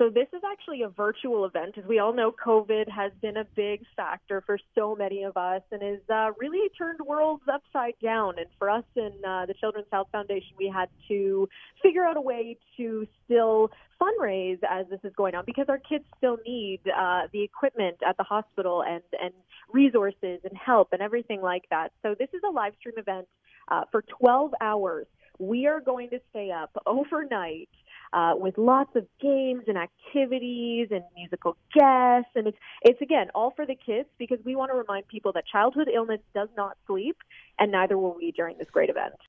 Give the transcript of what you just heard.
so this is actually a virtual event. As we all know, COVID has been a big factor for so many of us and has uh, really turned worlds upside down. And for us in uh, the Children's Health Foundation, we had to figure out a way to still fundraise as this is going on because our kids still need uh, the equipment at the hospital and, and resources and help and everything like that. So this is a live stream event uh, for 12 hours. We are going to stay up overnight uh, with lots of games and activities and musical guests. And it's, it's again all for the kids because we want to remind people that childhood illness does not sleep, and neither will we during this great event.